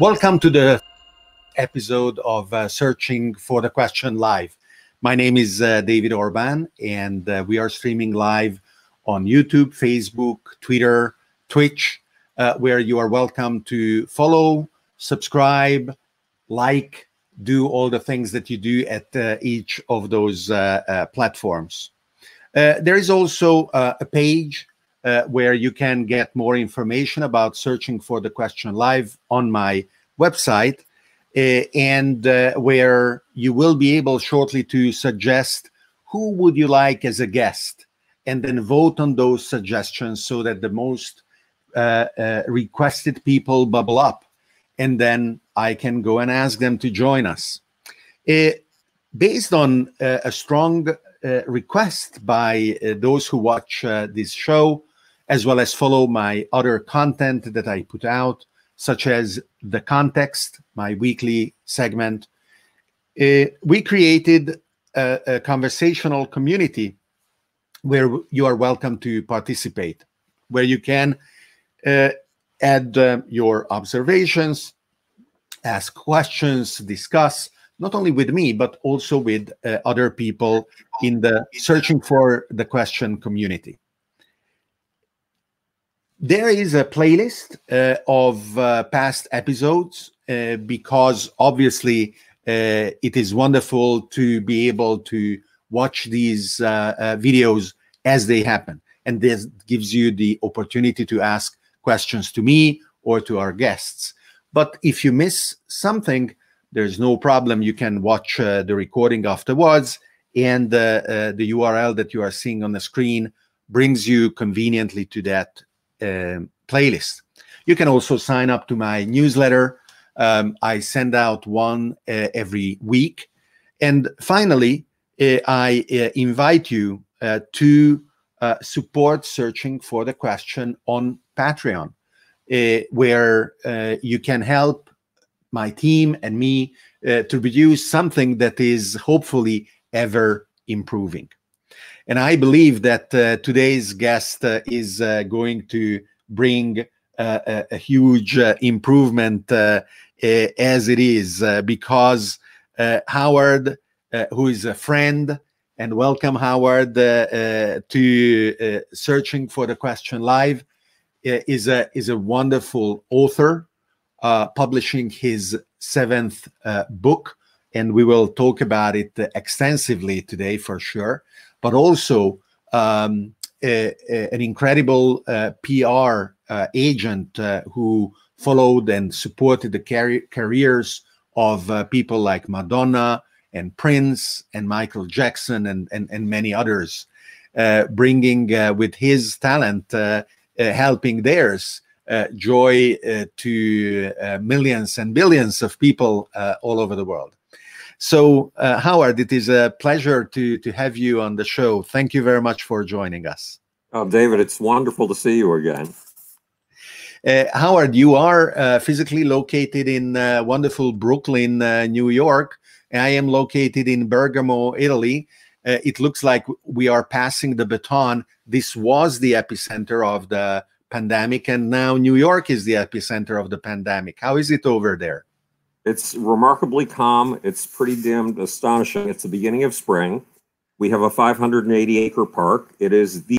Welcome to the episode of uh, Searching for the Question Live. My name is uh, David Orban, and uh, we are streaming live on YouTube, Facebook, Twitter, Twitch, uh, where you are welcome to follow, subscribe, like, do all the things that you do at uh, each of those uh, platforms. there is also a page uh, where you can get more information about searching for the question live on my website, uh, and uh, where you will be able shortly to suggest who would you like as a guest, and then vote on those suggestions so that the most uh, uh, requested people bubble up, and then I can go and ask them to join us. Uh, based on a strong request by those who watch this show, as well as follow my other content that I put out, such as The Context, my weekly segment. Uh, we created a, a, conversational community where you are welcome to participate, where you can uh, add uh, your observations, ask questions, discuss, not only with me, but also with uh, other people in the searching for the question community. There is a playlist uh, of uh, past episodes uh, because obviously uh, it is wonderful to be able to watch these uh, uh, videos as they happen. And this gives you the opportunity to ask questions to me or to our guests. But if you miss something, there's no problem. You can watch the recording afterwards, and the URL that you are seeing on the screen brings you conveniently to that um, playlist. You can also sign up to my newsletter. Um, I send out one uh, every week. And finally, uh, I uh, invite you uh, to uh, support searching for the question on Patreon, uh, where you can help my team and me to produce something that is hopefully ever improving. And I believe that uh, today's guest uh, is uh, going to bring a, a, huge uh, improvement uh, as it is, uh, because Howard, who is a friend, and welcome Howard to Searching for the Question Live, is a is a wonderful author, publishing his seventh book, and we will talk about it extensively today for sure but also um, a, a, an incredible uh, PR uh, agent uh, who followed and supported the car- careers of uh, people like Madonna and Prince and Michael Jackson and, and, and many others, uh, bringing uh, with his talent, helping theirs. joy to millions and billions of people all over the world. So, uh, Howard, it is a pleasure to to have you on the show. Thank you very much for joining us. Oh, David, it's wonderful to see you again. Uh, Howard, you are uh, physically located in uh, wonderful Brooklyn, uh, New York. I am located in Bergamo, Italy. Uh, it looks like we are passing the baton. This was the epicenter of the pandemic, and now New York is the epicenter of the pandemic. How is it over there? It's remarkably calm. It's pretty damn astonishing. It's the beginning of spring. We have a 580 acre park. It is the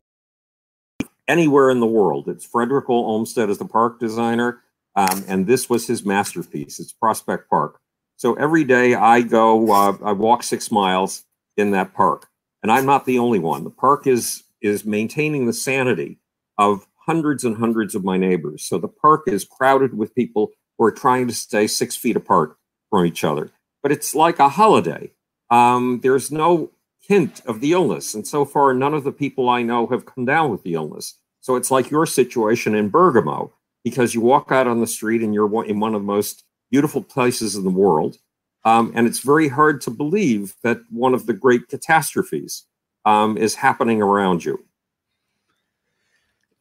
anywhere in the world. It's Frederick Olmsted as the park designer, um, and this was his masterpiece. It's Prospect Park. So every day I go, uh, I walk six miles in that park, and I'm not the only one. The park is is maintaining the sanity of hundreds and hundreds of my neighbors. So the park is crowded with people who are trying to stay six feet apart from each other. But it's like a holiday. Um, there's no hint of the illness. And so far, none of the people I know have come down with the illness. So it's like your situation in Bergamo, because you walk out on the street and you're in one of the most beautiful places in the world. Um, and it's very hard to believe that one of the great catastrophes um, is happening around you.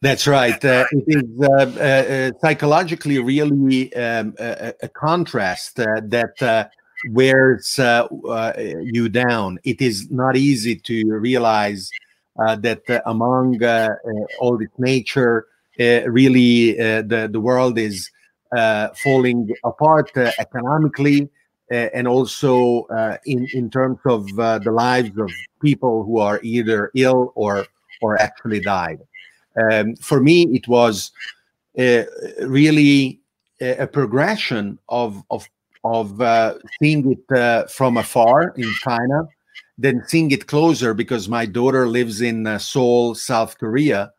That's right. Uh, it is uh, uh, uh psychologically really um, a, a, contrast uh, that uh, wears you down. It is not easy to realize that among all this nature, really the the world is falling apart economically and also in in terms of the lives of people who are either ill or or actually died. Um, for me, it was really a, a, progression of of of seeing it from afar in China then seeing it closer because my daughter lives in uh, Seoul, South Korea,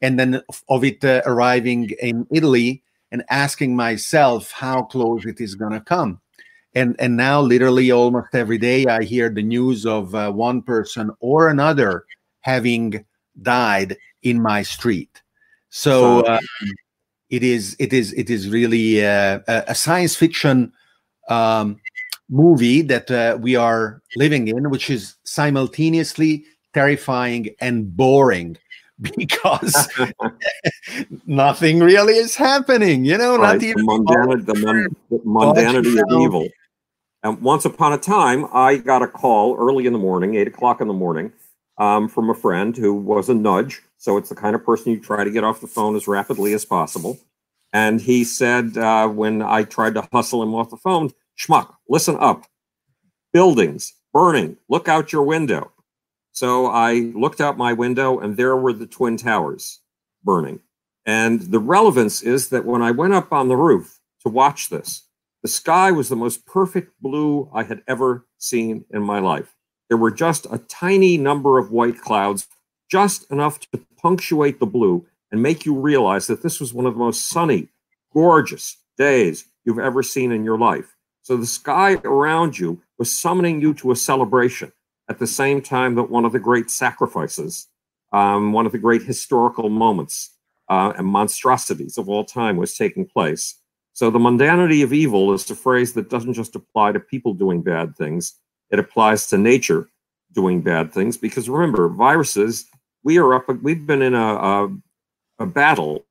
and then of it uh, arriving in Italy and asking myself how close it is going to come. And and now literally almost every day I hear the news of uh, one person or another having died in my street. So uh, it is it is it is really uh, a science fiction um, movie that uh, we are living in, which is simultaneously terrifying and boring because nothing really is happening. You know, right. not even the, mundanity, the, mon- the mundanity of evil. And once upon a time, I got a call early in the morning, eight o'clock in the morning, um, from a friend who was a nudge. So it's the kind of person you try to get off the phone as rapidly as possible. And he said, uh, when I tried to hustle him off the phone, Schmuck, listen up. Buildings burning, look out your window. So I looked out my window and there were the Twin Towers burning. And the relevance is that when I went up on the roof to watch this, the sky was the most perfect blue I had ever seen in my life. There were just a tiny number of white clouds, just enough to punctuate the blue and make you realize that this was one of the most sunny, gorgeous days you've ever seen in your life. So the sky around you was summoning you to a celebration at the same time that one of the great sacrifices, um, one of the great historical moments uh, and monstrosities of all time was taking place. So the mundanity of evil is a phrase that doesn't just apply to people doing bad things, it applies to nature doing bad things. Because remember, viruses, we are up, we've been in a, a, a battle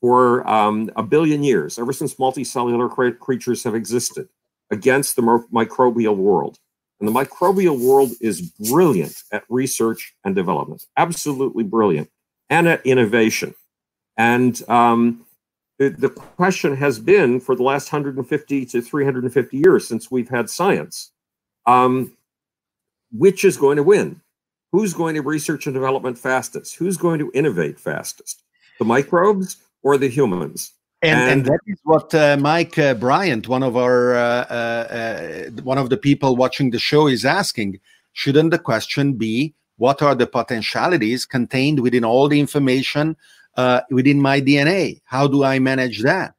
for um, a billion years, ever since multicellular cre- creatures have existed against the microbial world. And the microbial world is brilliant at research and development, absolutely brilliant, and at innovation. And um, the, the question has been for the last 150 to 350 years since we've had science um, which is going to win? Who's going to research and development fastest? Who's going to innovate fastest? The microbes or the humans? And, and, and, that is what uh, Mike uh, Bryant, one of our uh, uh, uh, one of the people watching the show, is asking. Shouldn't the question be what are the potentialities contained within all the information uh, within my DNA? How do I manage that?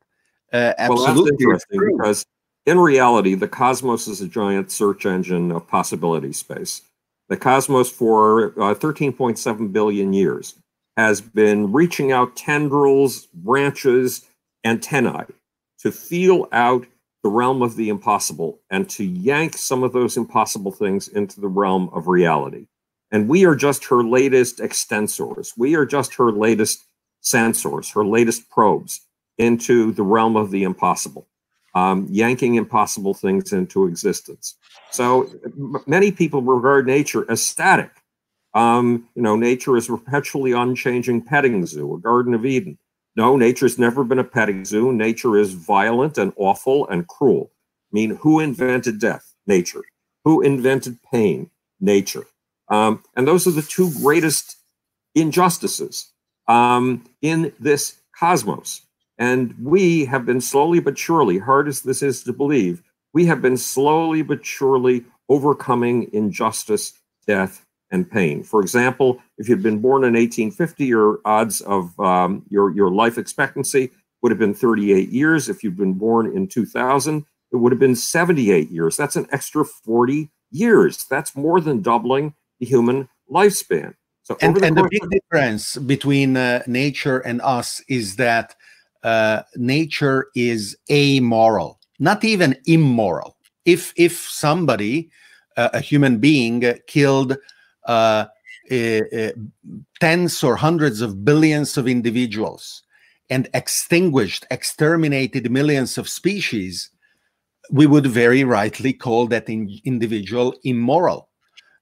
absolutely, well, that's interesting because in reality, the cosmos is a giant search engine of possibility space. The cosmos, for uh, 13.7 billion years, has been reaching out tendrils, branches antennae to feel out the realm of the impossible and to yank some of those impossible things into the realm of reality. And we are just her latest extensors. We are just her latest sensors, her latest probes into the realm of the impossible, um, yanking impossible things into existence. So many people regard nature as static. Um, you know, nature is perpetually unchanging petting zoo, a Garden of Eden. No, nature's never been a petting zoo. Nature is violent and awful and cruel. I mean, who invented death? Nature. Who invented pain? Nature. Um, and those are the two greatest injustices um, in this cosmos. And we have been slowly but surely, hard as this is to believe, we have been slowly but surely overcoming injustice, death, and pain. For example, if you'd been born in 1850, your odds of um, your, your life expectancy would have been 38 years. If you'd been born in 2000, it would have been 78 years. That's an extra 40 years. That's more than doubling the human lifespan. So, and, the, and the big difference between uh, nature and us is that uh, nature is amoral, not even immoral. If if somebody, uh, a human being, killed uh, uh, tens or hundreds of billions of individuals and extinguished, exterminated millions of species, we would very rightly call that in individual immoral.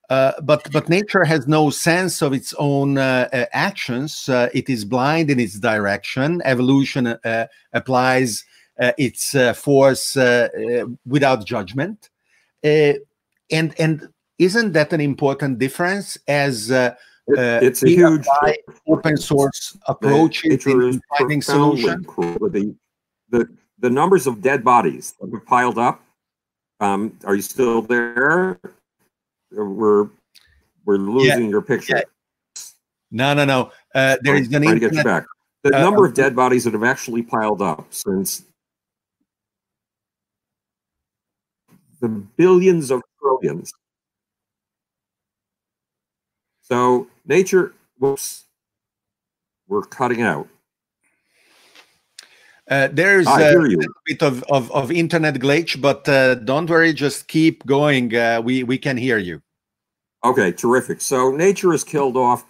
Uh, but but nature has no sense of its own uh, uh, actions. Uh, it is blind in its direction. Evolution uh, applies uh, its force without judgment, and and isn't that an important difference? As it's a huge open source approach in finding solution. The, the the numbers of dead bodies that have piled up. Um, are you still there? We're we're losing yeah. your picture. Yeah. No, no, no. Uh, there is to get you back. The uh, number of dead bodies that have actually piled up since the billions of trillions. So nature, whoops, we're cutting out. Uh, there's a bit of, of, of, internet glitch, but uh, don't worry, just keep going. Uh, we, we can hear you. Okay, terrific. So nature has killed off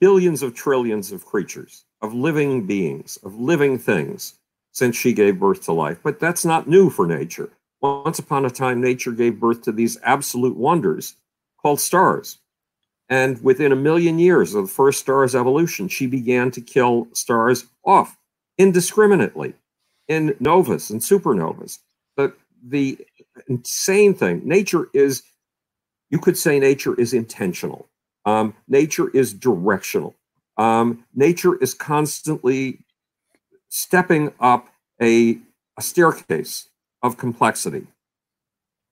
billions of trillions of creatures, of living beings, of living things since she gave birth to life. But that's not new for nature. Once upon a time, nature gave birth to these absolute wonders called stars. And within a million years of the first star's evolution, she began to kill stars off indiscriminately in novas and supernovas. But the insane thing, nature is, you could say nature is intentional. Um, nature is directional. Um, nature is constantly stepping up a, a staircase of complexity.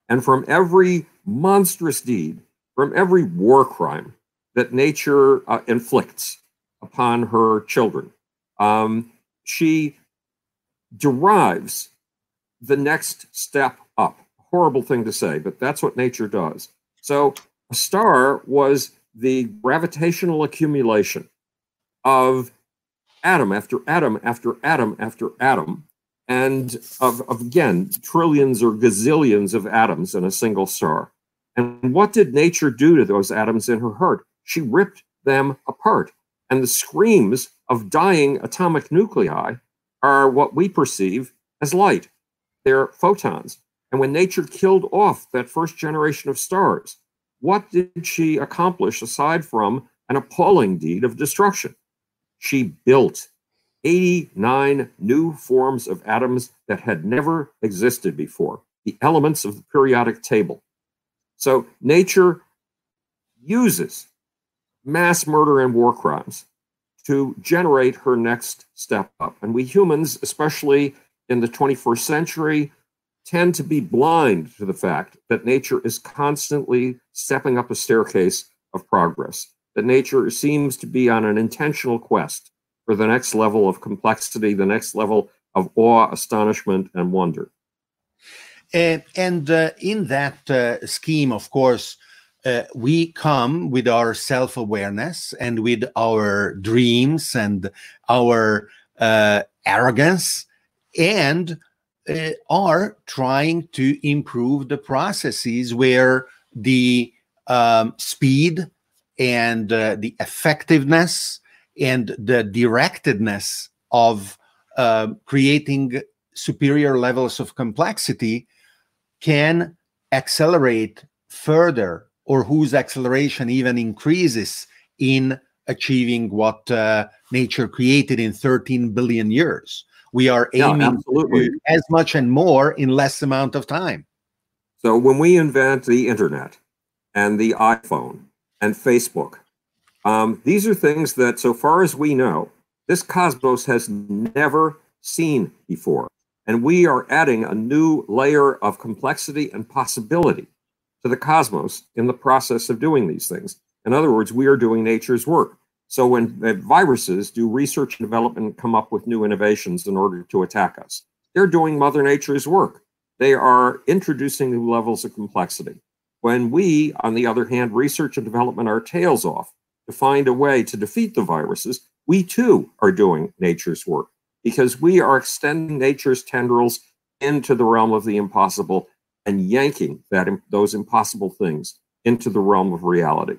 And from every monstrous deed, from every war crime that nature uh, inflicts upon her children, um, she derives the next step up. Horrible thing to say, but that's what nature does. So a star was the gravitational accumulation of atom after atom after atom after atom, and of, of again trillions or gazillions of atoms in a single star. And what did nature do to those atoms in her heart? She ripped them apart. And the screams of dying atomic nuclei are what we perceive as light. They're photons. And when nature killed off that first generation of stars, what did she accomplish aside from an appalling deed of destruction? She built 89 new forms of atoms that had never existed before, the elements of the periodic table. So nature uses mass murder and war crimes to generate her next step up. And we humans, especially in the 21st century, tend to be blind to the fact that nature is constantly stepping up a staircase of progress, that nature seems to be on an intentional quest for the next level of complexity, the next level of awe, astonishment, and wonder. And, and uh, in that uh, scheme, of course, uh, we come with our self awareness and with our dreams and our uh, arrogance and uh, are trying to improve the processes where the um, speed and uh, the effectiveness and the directedness of um, creating superior levels of complexity can accelerate further or whose acceleration even increases in achieving what uh, nature created in 13 billion years. We are aiming yeah, as much and more in less amount of time. So when we invent the internet and the iPhone and Facebook, um, these are things that, so far as we know, this cosmos has never seen before. And we are adding a new layer of complexity and possibility to the cosmos in the process of doing these things. In other words, we are doing nature's work. So when uh, viruses do research and development and come up with new innovations in order to attack us, they're doing Mother Nature's work. They are introducing new levels of complexity. When we, on the other hand, research and development our tails off to find a way to defeat the viruses, we too are doing nature's work because we are extending nature's tendrils into the realm of the impossible and yanking that those impossible things into the realm of reality.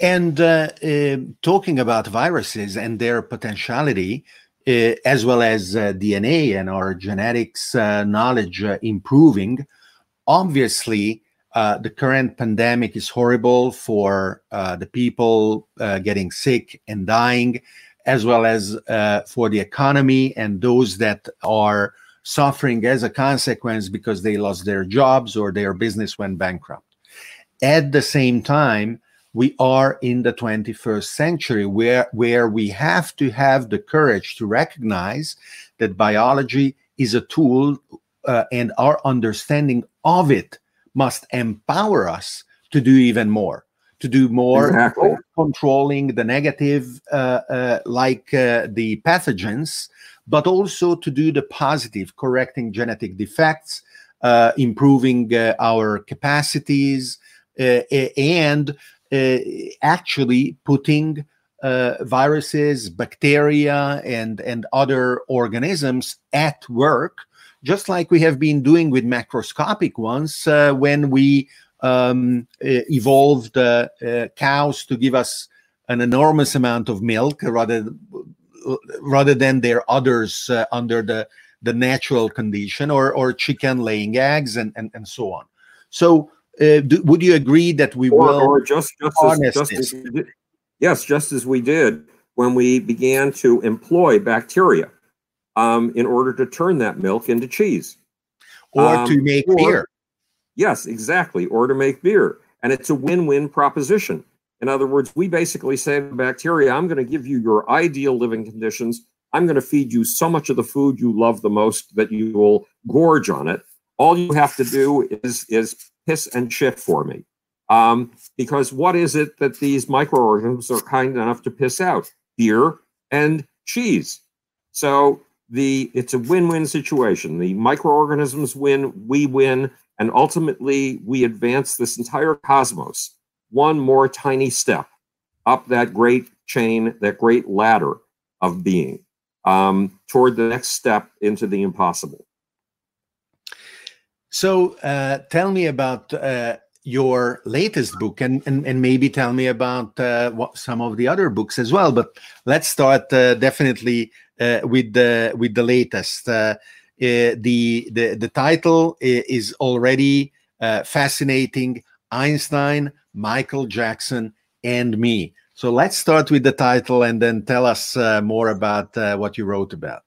And uh, uh, talking about viruses and their potentiality, uh, as well as uh, DNA and our genetics uh, knowledge uh, improving, obviously, the current pandemic is horrible for the people getting sick and dying, as well as for the economy and those that are suffering as a consequence because they lost their jobs or their business went bankrupt. At the same time, we are in the 21st century where, where we have to have the courage to recognize that biology is a tool uh, and our understanding of it must empower us to do even more to do more exactly. controlling the negative uh, uh, like uh, the pathogens but also to do the positive correcting genetic defects uh, improving uh, our capacities uh, actually putting viruses bacteria and and other organisms at work just like we have been doing with macroscopic ones uh, when we um, evolved uh, uh, cows to give us an enormous amount of milk rather rather than their others uh, under the the natural condition or or chicken laying eggs and and, and so on. So uh, do, would you agree that we or, will or just, just, as, just as did, yes just as we did when we began to employ bacteria um, in order to turn that milk into cheese. Or um, to make or, beer. Yes, exactly. Or to make beer. And it's a win win proposition. In other words, we basically say to bacteria, I'm going to give you your ideal living conditions. I'm going to feed you so much of the food you love the most that you will gorge on it. All you have to do is, is piss and shit for me. Um, because what is it that these microorganisms are kind enough to piss out? Beer and cheese. So the it's a win-win situation. The microorganisms win, we win, and ultimately we advance this entire cosmos one more tiny step up that great chain, that great ladder of being um, toward the next step into the impossible. So, uh, tell me about uh, your latest book, and, and and maybe tell me about uh, what some of the other books as well. But let's start uh, definitely uh, with the with the latest. Uh, the the the title is already fascinating. Einstein, Michael Jackson, and me. So let's start with the title and then tell us more about what you wrote about.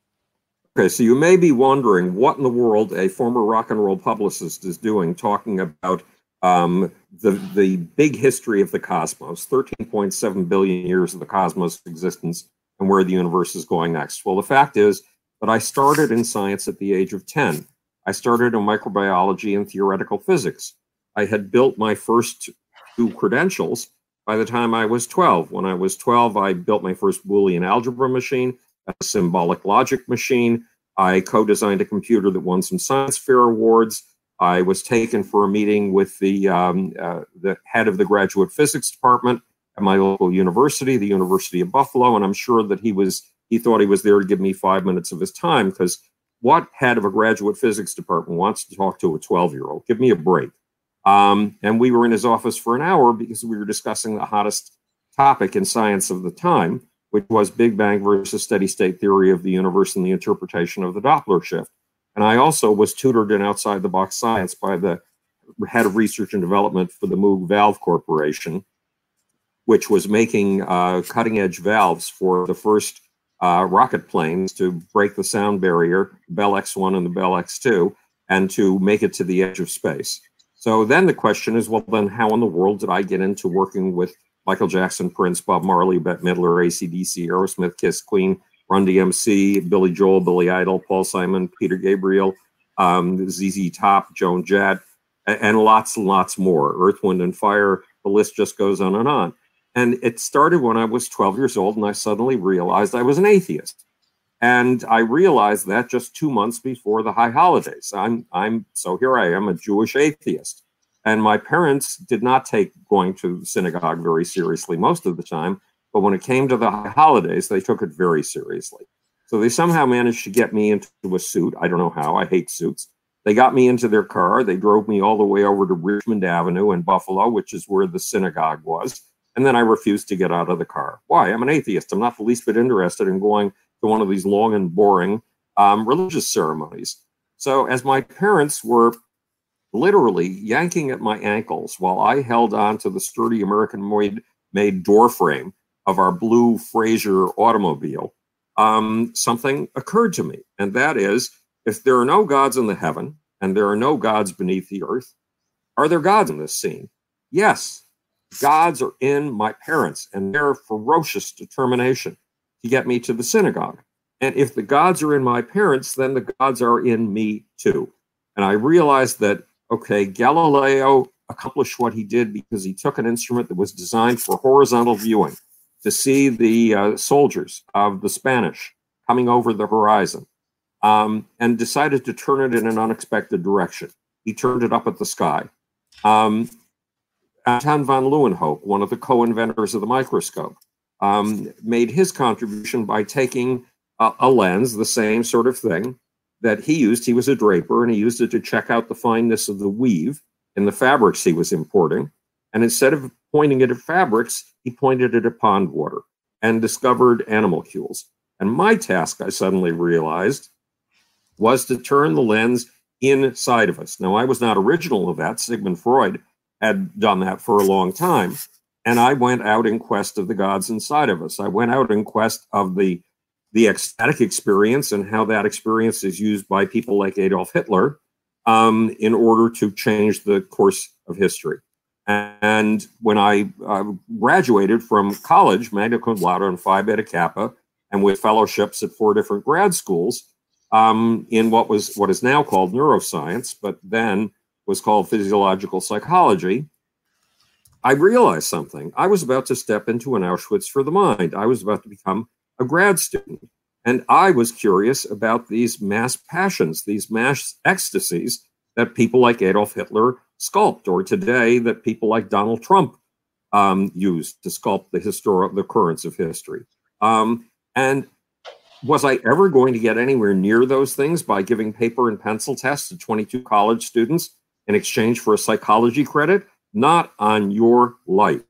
Okay, so you may be wondering what in the world a former rock and roll publicist is doing talking about um, the the big history of the cosmos, 13.7 billion years of the cosmos existence, and where the universe is going next. Well, the fact is that I started in science at the age of 10. I started in microbiology and theoretical physics. I had built my first two credentials by the time I was 12. When I was 12, I built my first Boolean algebra machine, a symbolic logic machine. I co designed a computer that won some science fair awards. I was taken for a meeting with the, um, uh, the head of the graduate physics department at my local university, the University of Buffalo, and I'm sure that he was he thought he was there to give me five minutes of his time because what head of a graduate physics department wants to talk to a 12 year old? Give me a break. Um, and we were in his office for an hour because we were discussing the hottest topic in science of the time, which was Big Bang versus steady state theory of the universe and the interpretation of the Doppler shift. And I also was tutored in outside the box science by the head of research and development for the Moog Valve Corporation, which was making uh, cutting edge valves for the first uh, rocket planes to break the sound barrier, Bell X1 and the Bell X2, and to make it to the edge of space. So then the question is, well, then how in the world did I get into working with Michael Jackson, Prince, Bob Marley, Bette Midler, ACDC, Aerosmith, Kiss, Queen, Run DMC, Billy Joel, Billy Idol, Paul Simon, Peter Gabriel, um, ZZ Top, Joan Jett, and lots and lots more. Earth, Wind, and Fire. The list just goes on and on. And it started when I was 12 years old, and I suddenly realized I was an atheist. And I realized that just two months before the high holidays. I'm, I'm so here I am, a Jewish atheist. And my parents did not take going to synagogue very seriously most of the time, but when it came to the holidays, they took it very seriously. So they somehow managed to get me into a suit. I don't know how. I hate suits. They got me into their car. They drove me all the way over to Richmond Avenue in Buffalo, which is where the synagogue was. And then I refused to get out of the car. Why? I'm an atheist. I'm not the least bit interested in going to one of these long and boring um, religious ceremonies. So, as my parents were literally yanking at my ankles while I held on to the sturdy American made, door frame of our blue Frazer automobile, um, something occurred to me. And that is if there are no gods in the heaven and there are no gods beneath the earth, are there gods in this scene? Yes, gods are in my parents and their ferocious determination to get me to the synagogue. And if the gods are in my parents, then the gods are in me too. And I realized that, okay, Galileo accomplished what he did because he took an instrument that was designed for horizontal viewing to see the uh, soldiers of the Spanish coming over the horizon um, and decided to turn it in an unexpected direction. He turned it up at the sky. Um, Anton van Leeuwenhoek, one of the co inventors of the microscope, um, made his contribution by taking a, a lens, the same sort of thing that he used. He was a draper and he used it to check out the fineness of the weave in the fabrics he was importing. And instead of pointing it at fabrics, he pointed it at pond water and discovered animalcules. And my task, I suddenly realized, was to turn the lens inside of us. Now, I was not original of that. Sigmund Freud had done that for a long time. And I went out in quest of the gods inside of us. I went out in quest of the the ecstatic experience and how that experience is used by people like Adolf Hitler um, in order to change the course of history. And when I uh, graduated from college, magna cum laude and Phi Beta Kappa, and with fellowships at four different grad schools um, in what was what is now called neuroscience, but then was called physiological psychology, I realized something. I was about to step into an Auschwitz for the mind. I was about to become a grad student. And I was curious about these mass passions, these mass ecstasies that people like Adolf Hitler sculpt, or today that people like Donald Trump um, use to sculpt the historic the currents of history. Um, and was I ever going to get anywhere near those things by giving paper and pencil tests to 22 college students in exchange for a psychology credit? Not on your life.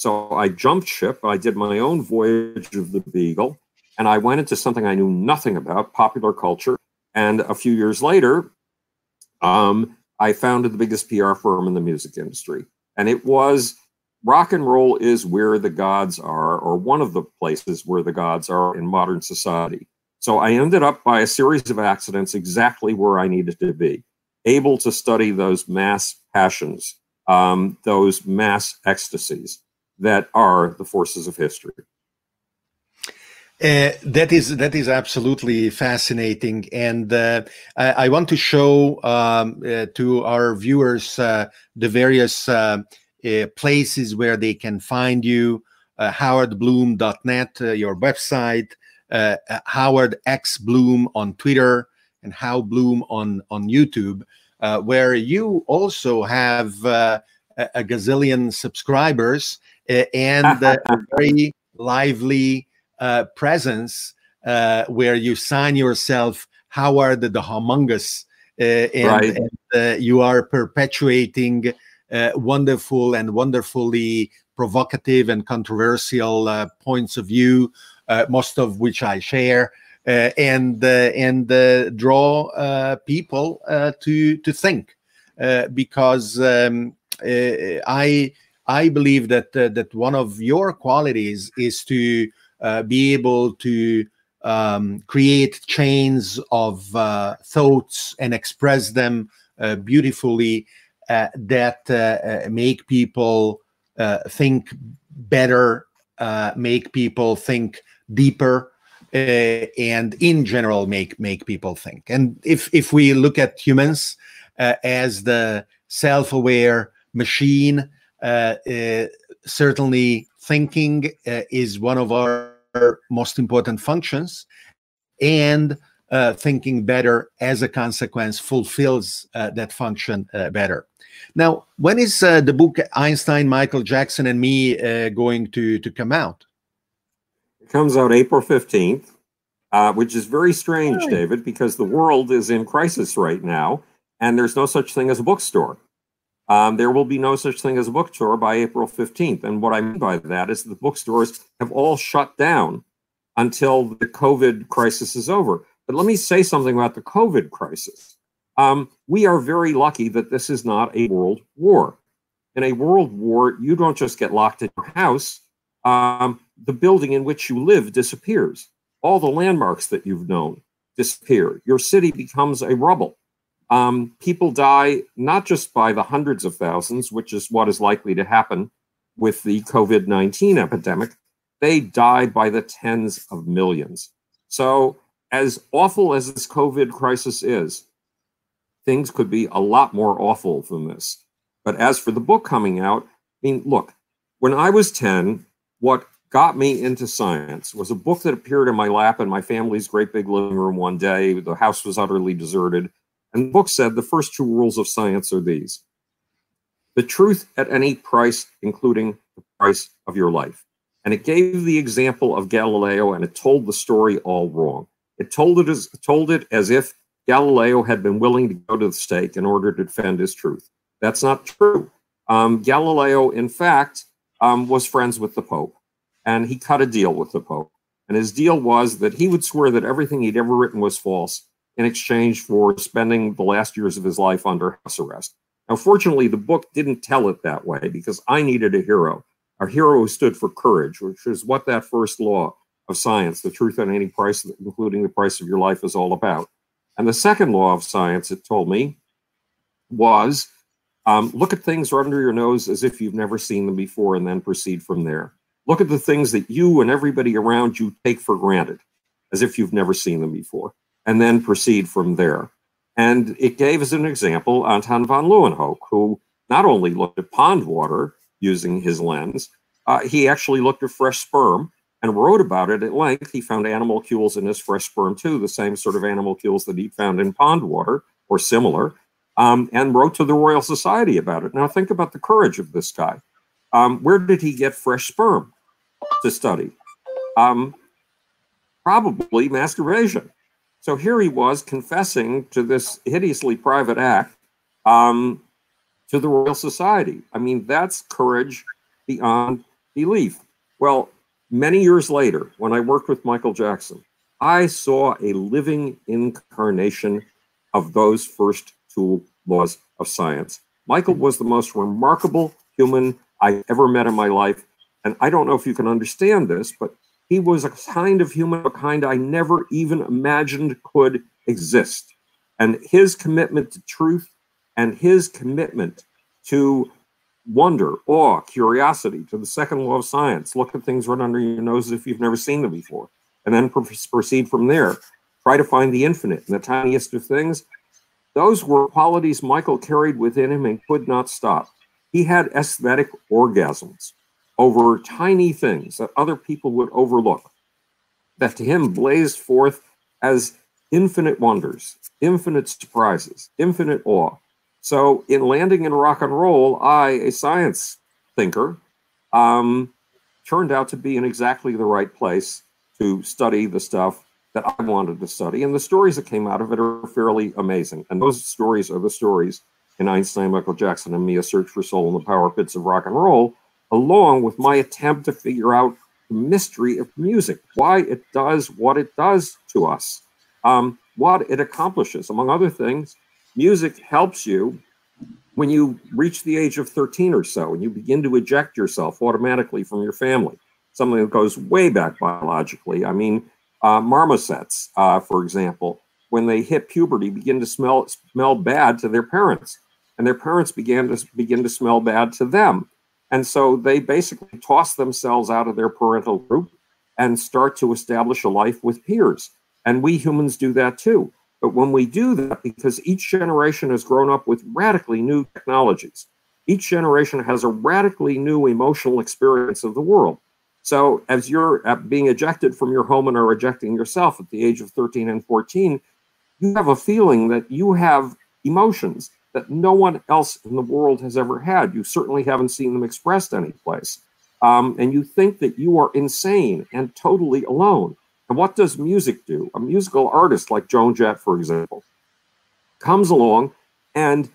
So I jumped ship. I did my own voyage of the Beagle, and I went into something I knew nothing about popular culture. And a few years later, um, I founded the biggest PR firm in the music industry. And it was rock and roll is where the gods are, or one of the places where the gods are in modern society. So I ended up by a series of accidents exactly where I needed to be able to study those mass passions, um, those mass ecstasies that are the forces of history. Uh, that is that is absolutely fascinating, and uh, I, I, want to show um, uh, to our viewers uh, the various uh, uh, places where they can find you. HowardBloom.net, your website, Howard X Bloom on Twitter, and How Bloom on on YouTube where you also have a, gazillion subscribers and a very lively uh, presence uh, where you sign yourself Howard the Humongous, and, right. and you are perpetuating wonderful and wonderfully provocative and controversial points of view, most of which I share. Uh, and uh, and uh, draw people to to think because um, I I believe that that one of your qualities is to be able to um, create chains of uh, thoughts and express them uh, beautifully uh, that make people think better, make people think deeper, uh, and in general make make people think. And if if we look at humans uh, as the self-aware machine, uh, uh certainly thinking uh, is one of our most important functions, and uh, thinking better as a consequence fulfills that function better. Now, when is the book Einstein, Michael Jackson, and Me going to to come out? It comes out April 15th, uh, which is very strange? David, because the world is in crisis right now and there's no such thing as a bookstore. Um, there will be no such thing as a book tour by April 15th. And what I mean by that is the bookstores have all shut down until the COVID crisis is over. But let me say something about the COVID crisis. Um, we are very lucky that this is not a world war. In a world war, you don't just get locked in your house. Um, the building in which you live disappears. All the landmarks that you've known disappear. Your city becomes a rubble. Um, people die not just by the hundreds of thousands, which is what is likely to happen with the COVID 19 epidemic, they die by the tens of millions. So, as awful as this COVID crisis is, things could be a lot more awful than this. But as for the book coming out, I mean, look, when I was 10, what got me into science was a book that appeared in my lap in my family's great big living room one day. The house was utterly deserted. And the book said the first two rules of science are these the truth at any price, including the price of your life. And it gave the example of Galileo and it told the story all wrong. It told it as told it as if Galileo had been willing to go to the stake in order to defend his truth. That's not true. Um, Galileo, in fact, um, was friends with the Pope, and he cut a deal with the Pope. And his deal was that he would swear that everything he'd ever written was false in exchange for spending the last years of his life under house arrest. Now, fortunately, the book didn't tell it that way because I needed a hero, a hero who stood for courage, which is what that first law of science, the truth at any price, including the price of your life, is all about. And the second law of science, it told me, was um, look at things under your nose as if you've never seen them before and then proceed from there. Look at the things that you and everybody around you take for granted as if you've never seen them before and then proceed from there. And it gave as an example Anton von Leeuwenhoek, who not only looked at pond water using his lens, uh, he actually looked at fresh sperm and wrote about it at length. He found animalcules in his fresh sperm too, the same sort of animalcules that he found in pond water or similar, um, and wrote to the Royal Society about it. Now think about the courage of this guy. Um, where did he get fresh sperm to study? Um, probably masturbation. So here he was confessing to this hideously private act um, to the Royal Society. I mean, that's courage beyond belief. Well, many years later, when I worked with Michael Jackson, I saw a living incarnation of those first two laws of science. Michael was the most remarkable human I ever met in my life. And I don't know if you can understand this, but he was a kind of human, a kind I never even imagined could exist. And his commitment to truth and his commitment to wonder, awe, curiosity, to the second law of science. Look at things right under your nose if you've never seen them before, and then proceed from there. Try to find the infinite in the tiniest of things. Those were qualities Michael carried within him and could not stop. He had aesthetic orgasms over tiny things that other people would overlook, that to him blazed forth as infinite wonders, infinite surprises, infinite awe. So, in landing in rock and roll, I, a science thinker, um, turned out to be in exactly the right place to study the stuff that I wanted to study. And the stories that came out of it are fairly amazing. And those stories are the stories in Einstein, Michael Jackson, and me, A Search for Soul in the Power Pits of Rock and Roll, along with my attempt to figure out the mystery of music, why it does what it does to us, um, what it accomplishes. Among other things, music helps you when you reach the age of 13 or so and you begin to eject yourself automatically from your family, something that goes way back biologically. I mean, uh, marmosets, uh, for example, when they hit puberty, begin to smell smell bad to their parents, and their parents began to begin to smell bad to them. And so they basically toss themselves out of their parental group and start to establish a life with peers. And we humans do that too. But when we do that, because each generation has grown up with radically new technologies, each generation has a radically new emotional experience of the world. So as you're uh, being ejected from your home and are ejecting yourself at the age of 13 and 14, you have a feeling that you have emotions that no one else in the world has ever had. You certainly haven't seen them expressed anyplace. Um, and you think that you are insane and totally alone. And what does music do? A musical artist like Joan Jett, for example, comes along and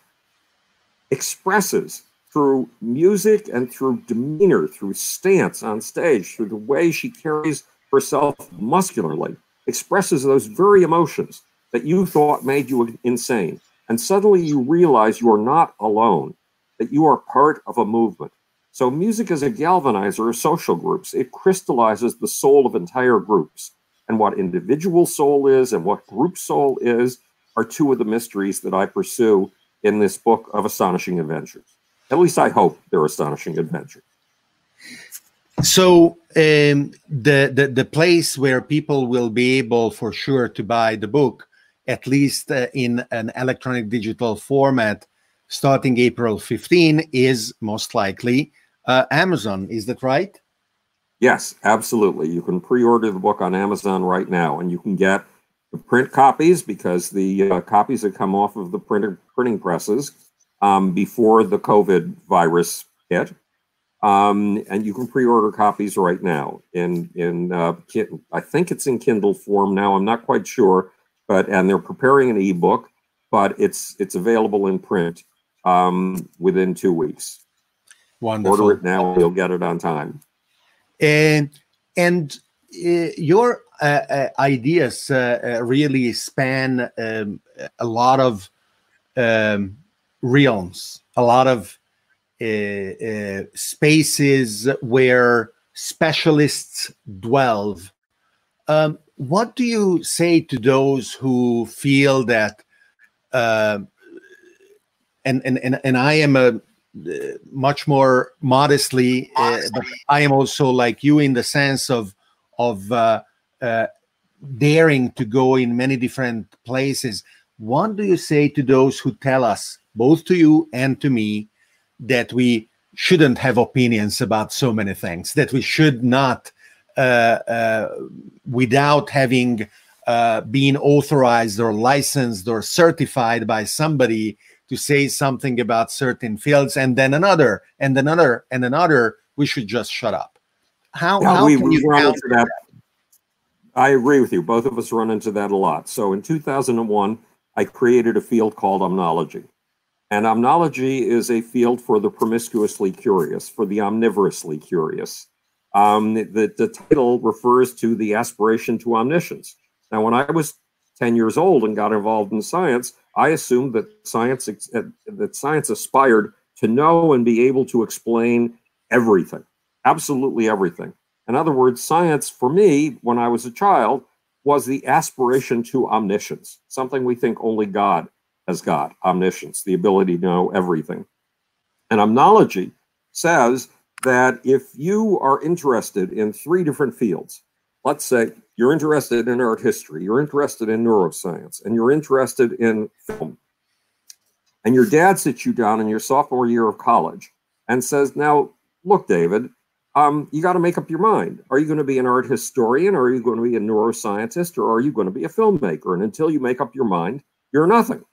expresses through music and through demeanor, through stance on stage, through the way she carries herself muscularly, expresses those very emotions that you thought made you insane And suddenly you realize you are not alone, that you are part of a movement. So music is a galvanizer of social groups. It crystallizes the soul of entire groups. And what individual soul is and what group soul is are two of the mysteries that I pursue in this book of astonishing adventures. At least I hope they're astonishing adventures. So um, the, the the place where people will be able for sure to buy the book, at least uh, in an electronic digital format, starting April 15, is most likely uh, Amazon. Is that right? Yes, absolutely. You can pre-order the book on Amazon right now, and you can get the print copies because the uh, copies that come off of the printer printing presses um, before the COVID virus hit um, and you can pre-order copies right now in in uh, I think it's in Kindle form now. I'm not quite sure, but and they're preparing an ebook, but it's it's available in print um, within two weeks. Wonderful. Order it now; you'll get it on time. And and uh, your uh, uh ideas uh, uh, really span um, a lot of um, realms, a lot of uh, uh, spaces where specialists dwell. Um, what do you say to those who feel that? Uh, and, and and and I am a much more modestly, uh, but I am also like you in the sense of of uh, uh, daring to go in many different places. What do you say to those who tell us, both to you and to me, that we shouldn't have opinions about so many things, that we should not, uh, uh, without having uh, been authorized or licensed or certified by somebody to say something about certain fields, and then another, and another, and another, we should just shut up. How, yeah, how we, can we you run into that? that? I agree with you. Both of us run into that a lot. So in 2001, I created a field called omnology. And omnology is a field for the promiscuously curious, for the omnivorously curious. Um, the, the title refers to the aspiration to omniscience. Now, when I was 10 years old and got involved in science, I assumed that science uh, that science aspired to know and be able to explain everything, absolutely everything. In other words, science for me, when I was a child, was the aspiration to omniscience, something we think only God has got, omniscience, the ability to know everything. And omnology says that if you are interested in three different fields, let's say you're interested in art history, you're interested in neuroscience, and you're interested in film, and your dad sits you down in your sophomore year of college and says, Now, look, David, um, you got to make up your mind. Are you going to be an art historian, or are you going to be a neuroscientist, or are you going to be a filmmaker? And until you make up your mind, you're nothing.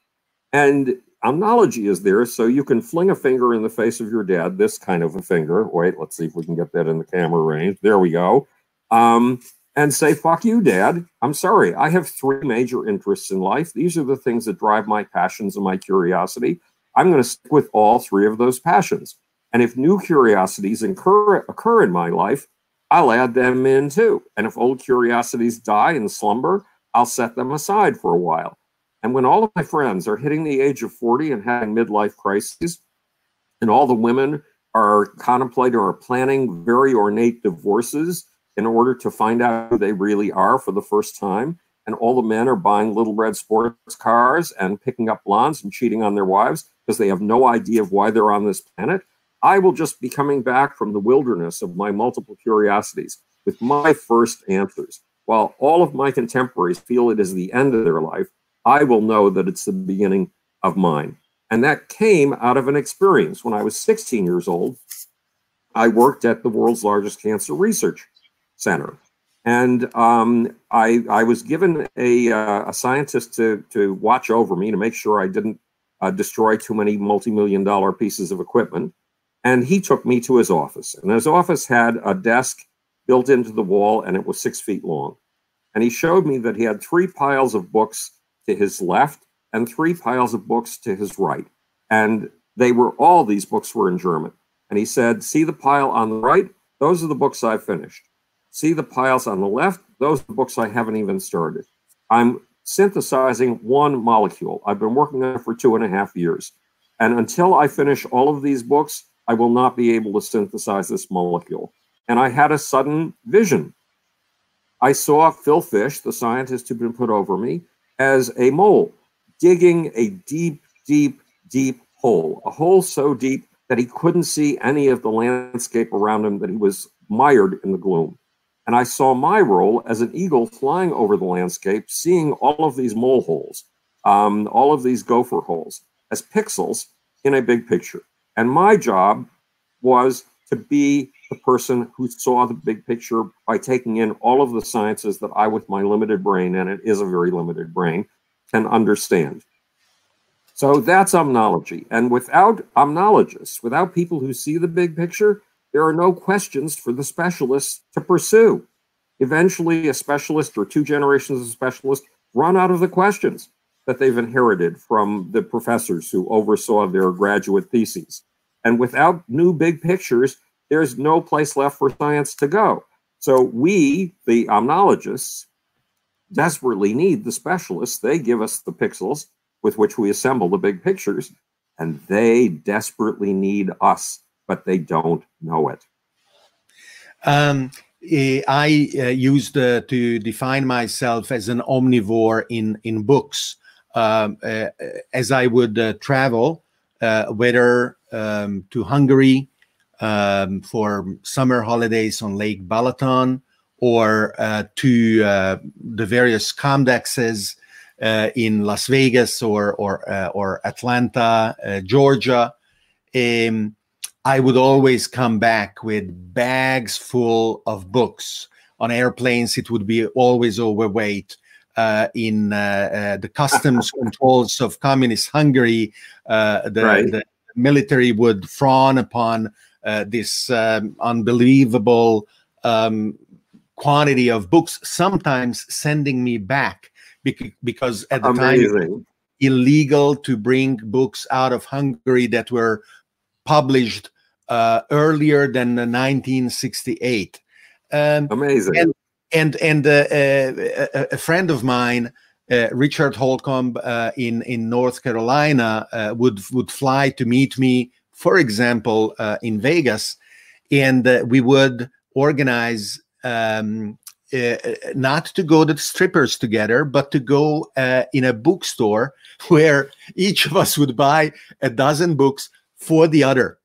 And omnology is there, so you can fling a finger in the face of your dad, this kind of a finger. Wait, let's see if we can get that in the camera range. There we go. Um, and say, fuck you, dad. I'm sorry. I have three major interests in life. These are the things that drive my passions and my curiosity. I'm going to stick with all three of those passions. And if new curiosities incur, occur in my life, I'll add them in too. And if old curiosities die in slumber, I'll set them aside for a while. And when all of my friends are hitting the age of 40 and having midlife crises, and all the women are contemplating or planning very ornate divorces in order to find out who they really are for the first time, and all the men are buying little red sports cars and picking up blondes and cheating on their wives because they have no idea of why they're on this planet, I will just be coming back from the wilderness of my multiple curiosities with my first answers. While all of my contemporaries feel it is the end of their life, I will know that it's the beginning of mine. And that came out of an experience. When I was 16 years old, I worked at the world's largest cancer research center. And um, I, I was given a, uh, a scientist to, to watch over me to make sure I didn't uh, destroy too many multi million dollar pieces of equipment. And he took me to his office. And his office had a desk built into the wall, and it was six feet long. And he showed me that he had three piles of books to his left and three piles of books to his right. And they were all these books were in German. And he said, See the pile on the right? Those are the books I've finished. See the piles on the left? Those are the books I haven't even started. I'm synthesizing one molecule. I've been working on it for two and a half years. And until I finish all of these books, I will not be able to synthesize this molecule. And I had a sudden vision. I saw Phil Fish, the scientist who'd been put over me, as a mole digging a deep, deep, deep hole, a hole so deep that he couldn't see any of the landscape around him, that he was mired in the gloom. And I saw my role as an eagle flying over the landscape, seeing all of these mole holes, um, all of these gopher holes as pixels in a big picture. And my job was to be the person who saw the big picture by taking in all of the sciences that I, with my limited brain, and it is a very limited brain, can understand. So that's omnology. And without omnologists, without people who see the big picture, there are no questions for the specialists to pursue. Eventually, a specialist or two generations of specialists run out of the questions that they've inherited from the professors who oversaw their graduate theses. And without new big pictures, there's no place left for science to go. So we, the omnologists, desperately need the specialists. They give us the pixels with which we assemble the big pictures, and they desperately need us but they don't know it. Um, eh, I uh, used uh, to define myself as an omnivore in in books. Um, uh, as I would uh, travel, uh, whether um, to Hungary um, for summer holidays on Lake Balaton, or uh, to the various Comdexes in Las Vegas or or or Atlanta, Georgia. Um, I would always come back with bags full of books. On airplanes, it would be always overweight. Uh, in uh, uh, the customs controls of communist Hungary, uh, the, right. the, military would frown upon uh, this um, unbelievable um, quantity of books, sometimes sending me back because at the Amazing. time illegal to bring books out of Hungary that were published uh, earlier than 1968. Um, Amazing. And and, and uh, uh, a friend of mine, uh, Richard Holcomb uh, in in North Carolina, uh, would would fly to meet me, for example, in Vegas, and we would organize. Um, not to go to the strippers together, but to go in a bookstore where each of us would buy a dozen books for the other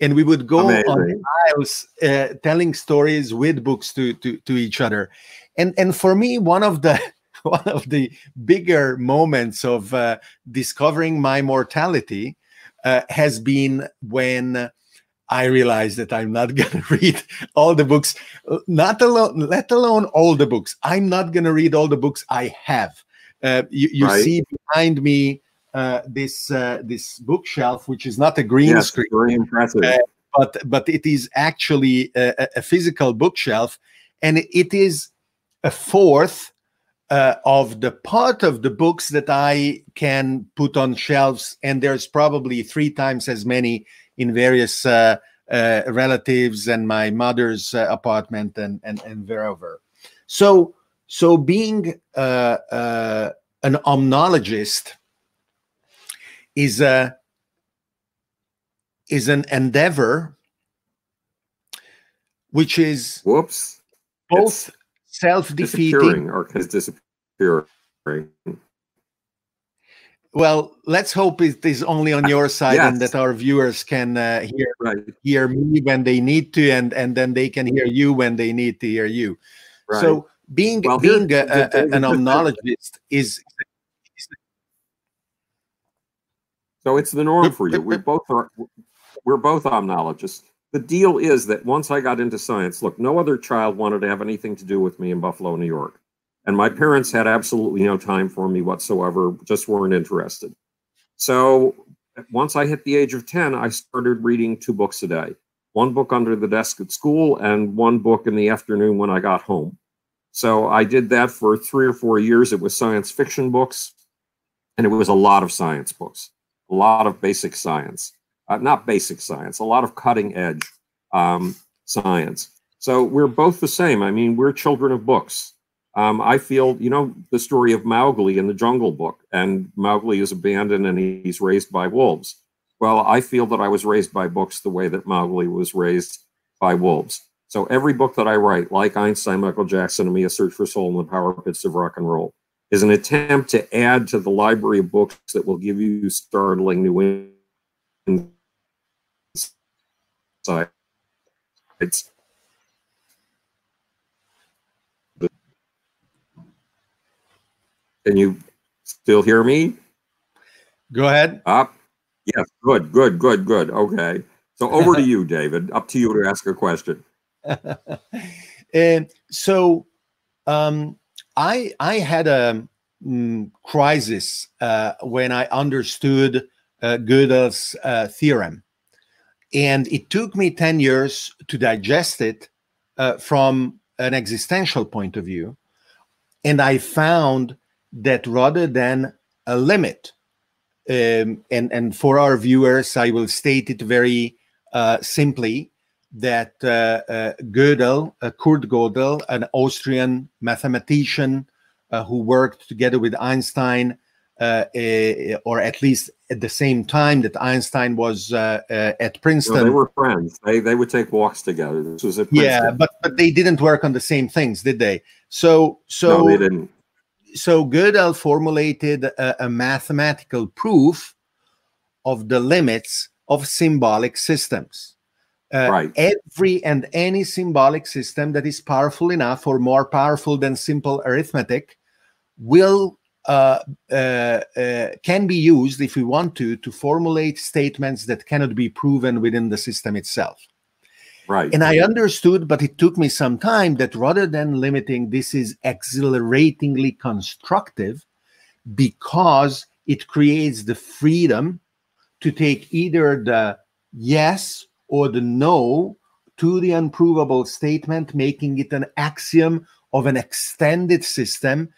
and we would go Amazing. on aisles uh, telling stories with books to, to to each other and and for me one of the one of the bigger moments of uh, discovering my mortality uh, has been when I realized that I'm not going to read all the books, not alone, let alone all the books. I'm not going to read all the books I have. Uh, you, you right. see behind me uh, this uh, this bookshelf, which is not a green yes, screen, very impressive, uh, but but it is actually a, a, physical bookshelf, and it is a fourth uh, of the part of the books that I can put on shelves, and there's probably three times as many in various uh, uh, relatives and my mother's apartment and and and wherever. So so being an omnologist is a is an endeavor which is whoops both self-defeating or is disappearing well let's hope it is only on your side yes. and that our viewers can uh, hear right. hear me when they need to and and then they can hear you when they need to hear you right. so being well, being a, a, an omnologist is So it's the norm for you. We both are we're both omnologists. The deal is that once I got into science, look, no other child wanted to have anything to do with me in Buffalo, New York. And my parents had absolutely no time for me whatsoever, just weren't interested. So once I hit the age of 10, I started reading two books a day one book under the desk at school and one book in the afternoon when I got home. So I did that for three or four years. It was science fiction books, and it was a lot of science books a lot of basic science, uh, not basic science, a lot of cutting edge um, science. So we're both the same. I mean, we're children of books. Um, I feel, you know, the story of Mowgli in the Jungle Book, and Mowgli is abandoned and he's raised by wolves. Well, I feel that I was raised by books the way that Mowgli was raised by wolves. So every book that I write, like Einstein, Michael Jackson, and me, A Search for Soul and the Power Pits of Rock and Roll, is an attempt to add to the library of books that will give you startling new insights. Can you still hear me? Go ahead. Up. Yes. Good. Good. Good. Good. Okay. So over to you, David. Up to you to ask a question. and so, um, I I had a mm, crisis uh, when I understood uh, Gödel's uh, theorem, and it took me ten years to digest it uh, from an existential point of view, and I found that rather than a limit, um, and and for our viewers, I will state it very uh, simply that uh, uh, Gödel, Kurt Gödel, an Austrian mathematician who worked together with Einstein, uh, or at least at the same time that Einstein was at Princeton. No, they were friends. They they would take walks together. This was at Princeton. Yeah, but but they didn't work on the same things, did they? So so no, they didn't so Gödel formulated a, a, mathematical proof of the limits of symbolic systems. Uh, right. Every and any symbolic system that is powerful enough or more powerful than simple arithmetic will uh, uh, uh can be used if we want to to formulate statements that cannot be proven within the system itself. Right. And I understood, but it took me some time that rather than limiting, this is exhilaratingly constructive because it creates the freedom to take either the yes or the no to the unprovable statement, making it an axiom of an extended system.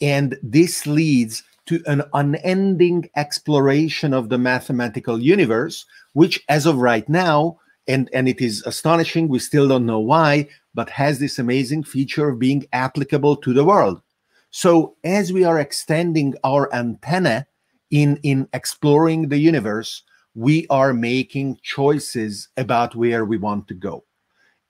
And this leads to an unending exploration of the mathematical universe, which, as of right now, and and it is astonishing we still don't know why but has this amazing feature of being applicable to the world. So as we are extending our antenna in in exploring the universe we are making choices about where we want to go.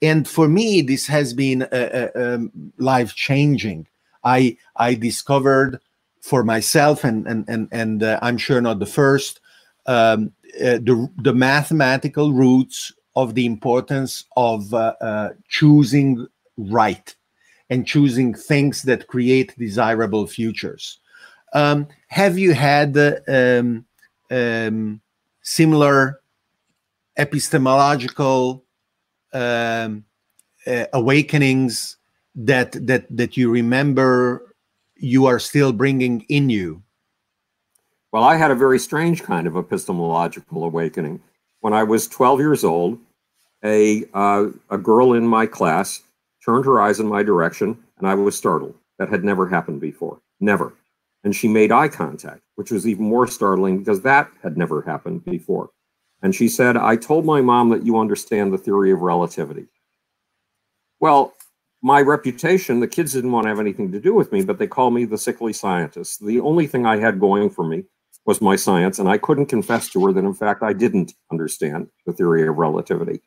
And for me this has been um, life changing i i discovered for myself and and and, and uh, i'm sure not the first um, uh, the the mathematical roots of the importance of uh, uh, choosing right and choosing things that create desirable futures. Um, have you had um, um, similar epistemological um, uh, awakenings that that that you remember you are still bringing in you? Well, I had a very strange kind of epistemological awakening when I was 12 years old, a, uh, a girl in my class turned her eyes in my direction, and I was startled. That had never happened before. Never. And she made eye contact, which was even more startling because that had never happened before. And she said, I told my mom that you understand the theory of relativity. Well, my reputation, the kids didn't want to have anything to do with me, but they called me the sickly scientist. The only thing I had going for me was my science, and I couldn't confess to her that, in fact, I didn't understand the theory of relativity.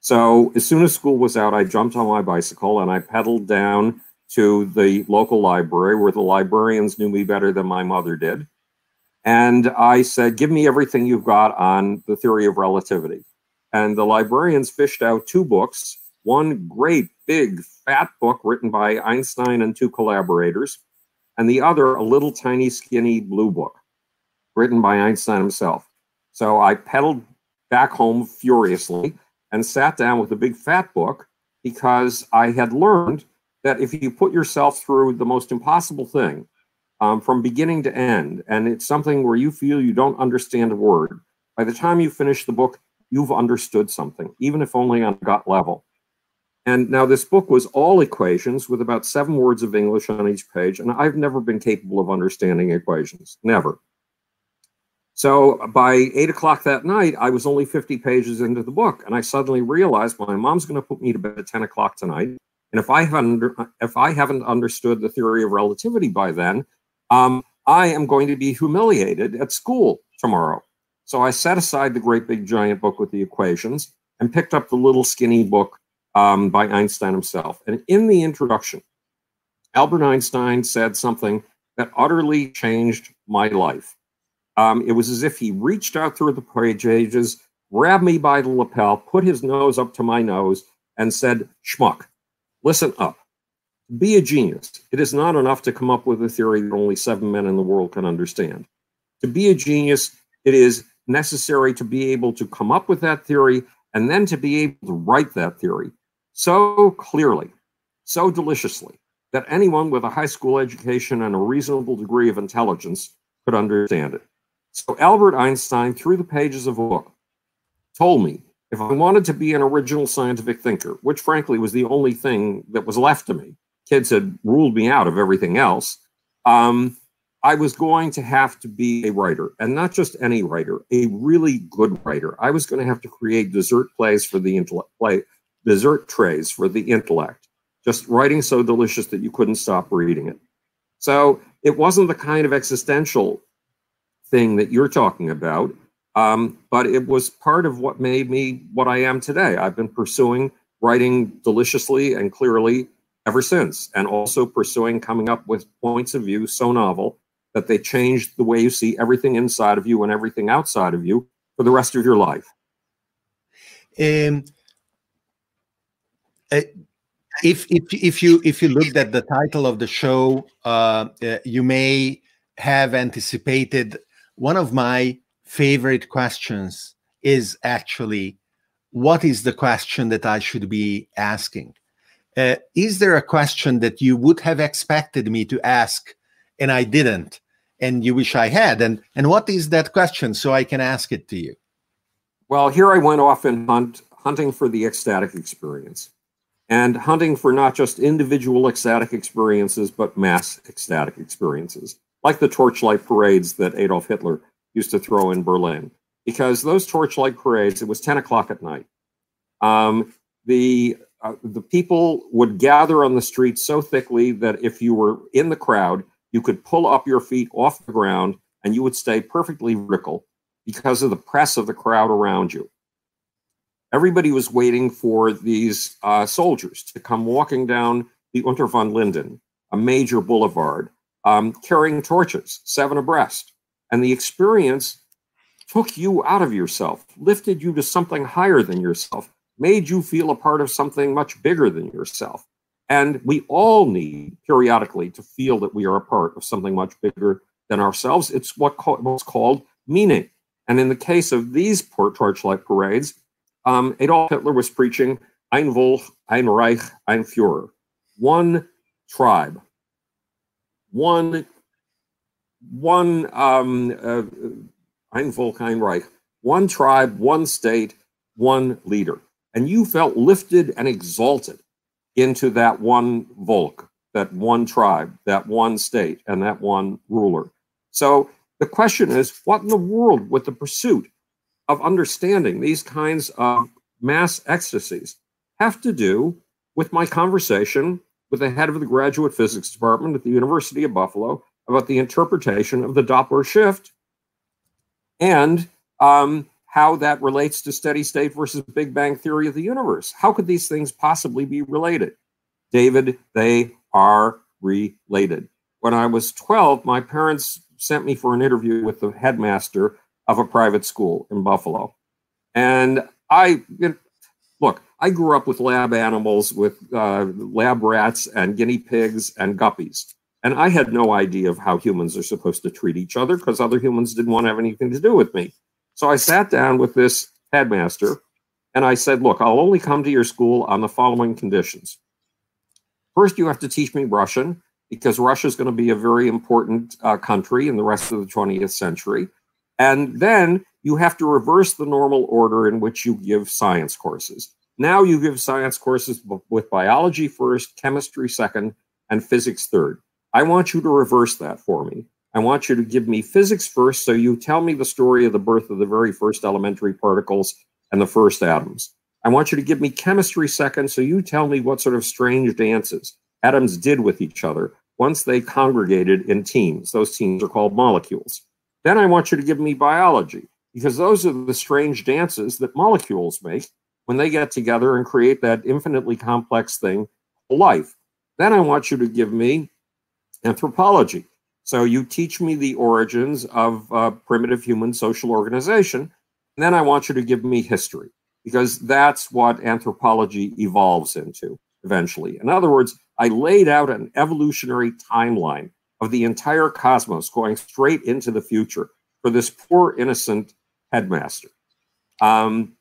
So as soon as school was out, I jumped on my bicycle and I pedaled down to the local library where the librarians knew me better than my mother did. And I said, Give me everything you've got on the theory of relativity. And the librarians fished out two books one great, big, fat book written by Einstein and two collaborators, and the other a little tiny, skinny blue book written by Einstein himself. So I pedaled back home furiously and sat down with the big fat book because I had learned that if you put yourself through the most impossible thing um, from beginning to end, and it's something where you feel you don't understand a word, by the time you finish the book, you've understood something, even if only on a gut level. And now this book was all equations with about seven words of English on each page, and I've never been capable of understanding equations, never. So by eight o'clock that night, I was only 50 pages into the book. And I suddenly realized my mom's going to put me to bed at 10 o'clock tonight. And if I haven't if I haven't understood the theory of relativity by then, um, I am going to be humiliated at school tomorrow. So I set aside the great big giant book with the equations and picked up the little skinny book um, by Einstein himself. And in the introduction, Albert Einstein said something that utterly changed my life. Um, it was as if he reached out through the pages, grabbed me by the lapel, put his nose up to my nose, and said, Schmuck, listen up. Be a genius. It is not enough to come up with a theory that only seven men in the world can understand. To be a genius, it is necessary to be able to come up with that theory and then to be able to write that theory so clearly, so deliciously, that anyone with a high school education and a reasonable degree of intelligence could understand it. So Albert Einstein, through the pages of a book, told me if I wanted to be an original scientific thinker, which frankly was the only thing that was left to me, kids had ruled me out of everything else. Um, I was going to have to be a writer, and not just any writer, a really good writer. I was going to have to create dessert plays for the intellect, play dessert trays for the intellect, just writing so delicious that you couldn't stop reading it. So it wasn't the kind of existential thing that you're talking about, um, but it was part of what made me what I am today. I've been pursuing writing deliciously and clearly ever since, and also pursuing coming up with points of view so novel that they change the way you see everything inside of you and everything outside of you for the rest of your life. Um, uh, if if if you if you looked at the title of the show, uh, uh, you may have anticipated one of my favorite questions is actually what is the question that I should be asking? Uh, is there a question that you would have expected me to ask and I didn't, and you wish I had? And and what is that question so I can ask it to you? Well, here I went off and hunt hunting for the ecstatic experience and hunting for not just individual ecstatic experiences, but mass ecstatic experiences, like the torchlight parades that Adolf Hitler used to throw in Berlin. Because those torchlight parades, it was 10 o'clock at night. Um, the uh, the people would gather on the street so thickly that if you were in the crowd, you could pull up your feet off the ground and you would stay perfectly vertical because of the press of the crowd around you everybody was waiting for these uh, soldiers to come walking down the Unter von Linden, a major boulevard, um, carrying torches, seven abreast. And the experience took you out of yourself, lifted you to something higher than yourself, made you feel a part of something much bigger than yourself. And we all need periodically to feel that we are a part of something much bigger than ourselves. It's what what's called meaning. And in the case of these torchlight parades, um, Adolf Hitler was preaching Ein Volk, ein Reich, ein Führer. One tribe, one, one, um, uh, ein Volk, ein Reich, one tribe, one state, one leader. And you felt lifted and exalted into that one Volk, that one tribe, that one state, and that one ruler. So the question is what in the world with the pursuit of understanding these kinds of mass ecstasies have to do with my conversation with the head of the graduate physics department at the University of Buffalo about the interpretation of the Doppler shift and um, how that relates to steady state versus Big Bang theory of the universe. How could these things possibly be related? David, they are related. When I was 12, my parents sent me for an interview with the headmaster of a private school in Buffalo. And I look, I grew up with lab animals, with uh, lab rats and guinea pigs and guppies. And I had no idea of how humans are supposed to treat each other because other humans didn't want to have anything to do with me. So I sat down with this headmaster and I said, Look, I'll only come to your school on the following conditions. First, you have to teach me Russian because Russia is going to be a very important uh, country in the rest of the 20th century. And then you have to reverse the normal order in which you give science courses. Now you give science courses with biology first, chemistry second, and physics third. I want you to reverse that for me. I want you to give me physics first, so you tell me the story of the birth of the very first elementary particles and the first atoms. I want you to give me chemistry second. So you tell me what sort of strange dances atoms did with each other once they congregated in teams. Those teams are called molecules. Then I want you to give me biology because those are the strange dances that molecules make when they get together and create that infinitely complex thing, life. Then I want you to give me anthropology. So you teach me the origins of uh, primitive human social organization. And then I want you to give me history because that's what anthropology evolves into eventually. In other words, I laid out an evolutionary timeline of the entire cosmos going straight into the future for this poor innocent headmaster. Um,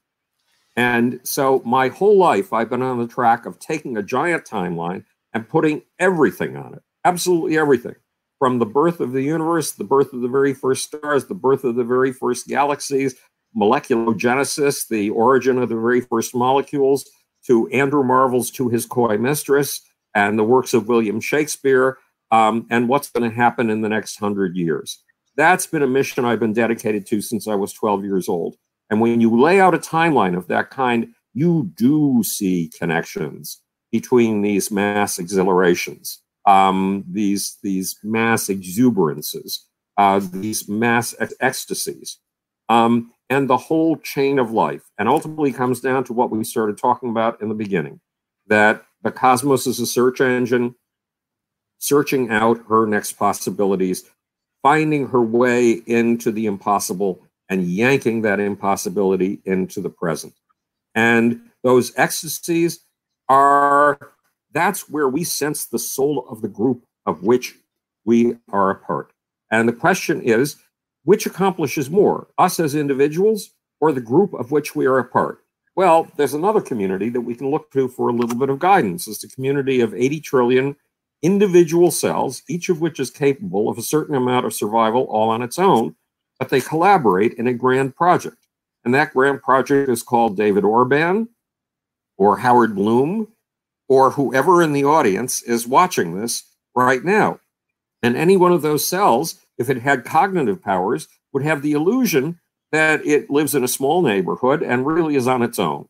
and so my whole life, I've been on the track of taking a giant timeline and putting everything on it, absolutely everything, from the birth of the universe, the birth of the very first stars, the birth of the very first galaxies, moleculogenesis, the origin of the very first molecules, to Andrew Marvell's To His Coy Mistress, and the works of William Shakespeare, um, and what's going to happen in the next hundred years. That's been a mission I've been dedicated to since I was 12 years old. And when you lay out a timeline of that kind, you do see connections between these mass exhilarations, um, these, these mass exuberances, uh, these mass ec- ecstasies, um, and the whole chain of life. And ultimately comes down to what we started talking about in the beginning that the cosmos is a search engine, searching out her next possibilities, finding her way into the impossible and yanking that impossibility into the present. And those ecstasies are that's where we sense the soul of the group of which we are a part. And the question is which accomplishes more, us as individuals or the group of which we are a part? Well, there's another community that we can look to for a little bit of guidance. It's the community of 80 trillion individual cells, each of which is capable of a certain amount of survival all on its own, but they collaborate in a grand project. And that grand project is called David Orban or Howard Bloom or whoever in the audience is watching this right now. And any one of those cells, if it had cognitive powers, would have the illusion that it lives in a small neighborhood and really is on its own.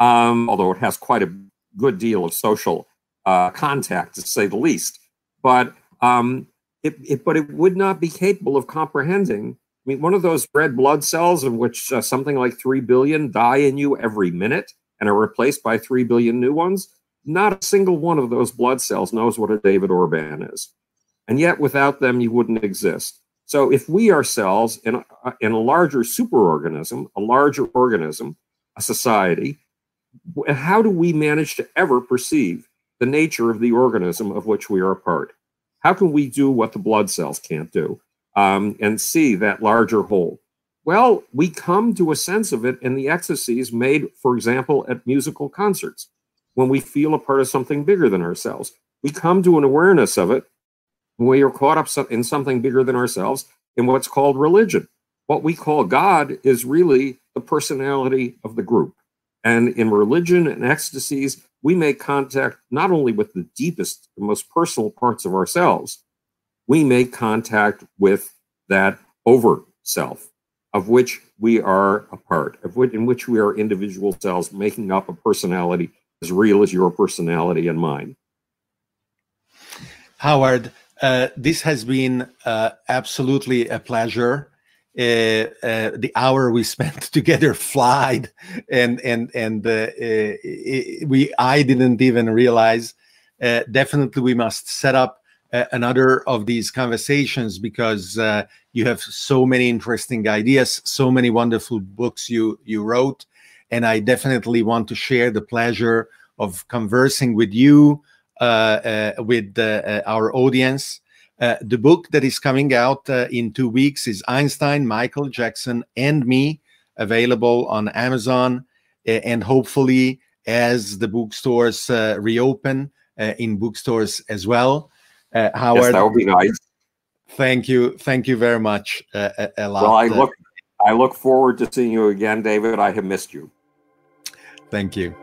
Um, although it has quite a good deal of social uh, contact, to say the least. But um, it, it, but it would not be capable of comprehending. I mean, one of those red blood cells, of which uh, something like three billion die in you every minute and are replaced by three billion new ones. Not a single one of those blood cells knows what a David Orban is, and yet without them, you wouldn't exist. So, if we ourselves in a, in a larger superorganism, a larger organism, a society, how do we manage to ever perceive the nature of the organism of which we are a part. How can we do what the blood cells can't do um, and see that larger whole? Well, we come to a sense of it in the ecstasies made, for example, at musical concerts, when we feel a part of something bigger than ourselves. We come to an awareness of it when we are caught up in something bigger than ourselves in what's called religion. What we call God is really the personality of the group. And in religion and ecstasies, we make contact not only with the deepest, the most personal parts of ourselves, we make contact with that over self of which we are a part, of which, in which we are individual selves making up a personality as real as your personality and mine. Howard, uh, this has been uh, absolutely a pleasure. Uh, uh, the hour we spent together flied. And and and uh, eh, we i didn't even realize definitely we must set up another of these conversations because uh, you have so many interesting ideas so many wonderful books you you wrote. And i definitely want to share the pleasure of conversing with you uh, with uh, our audience uh, the book that is coming out uh, in two weeks is Einstein, Michael Jackson, and Me, available on Amazon. and hopefully, as the bookstores uh, reopen, uh, in bookstores as well. Uh, Howard, yes, that would be nice. Thank you, thank you very much. a lot. Well, I look, I look forward to seeing you again, David. I have missed you. Thank you.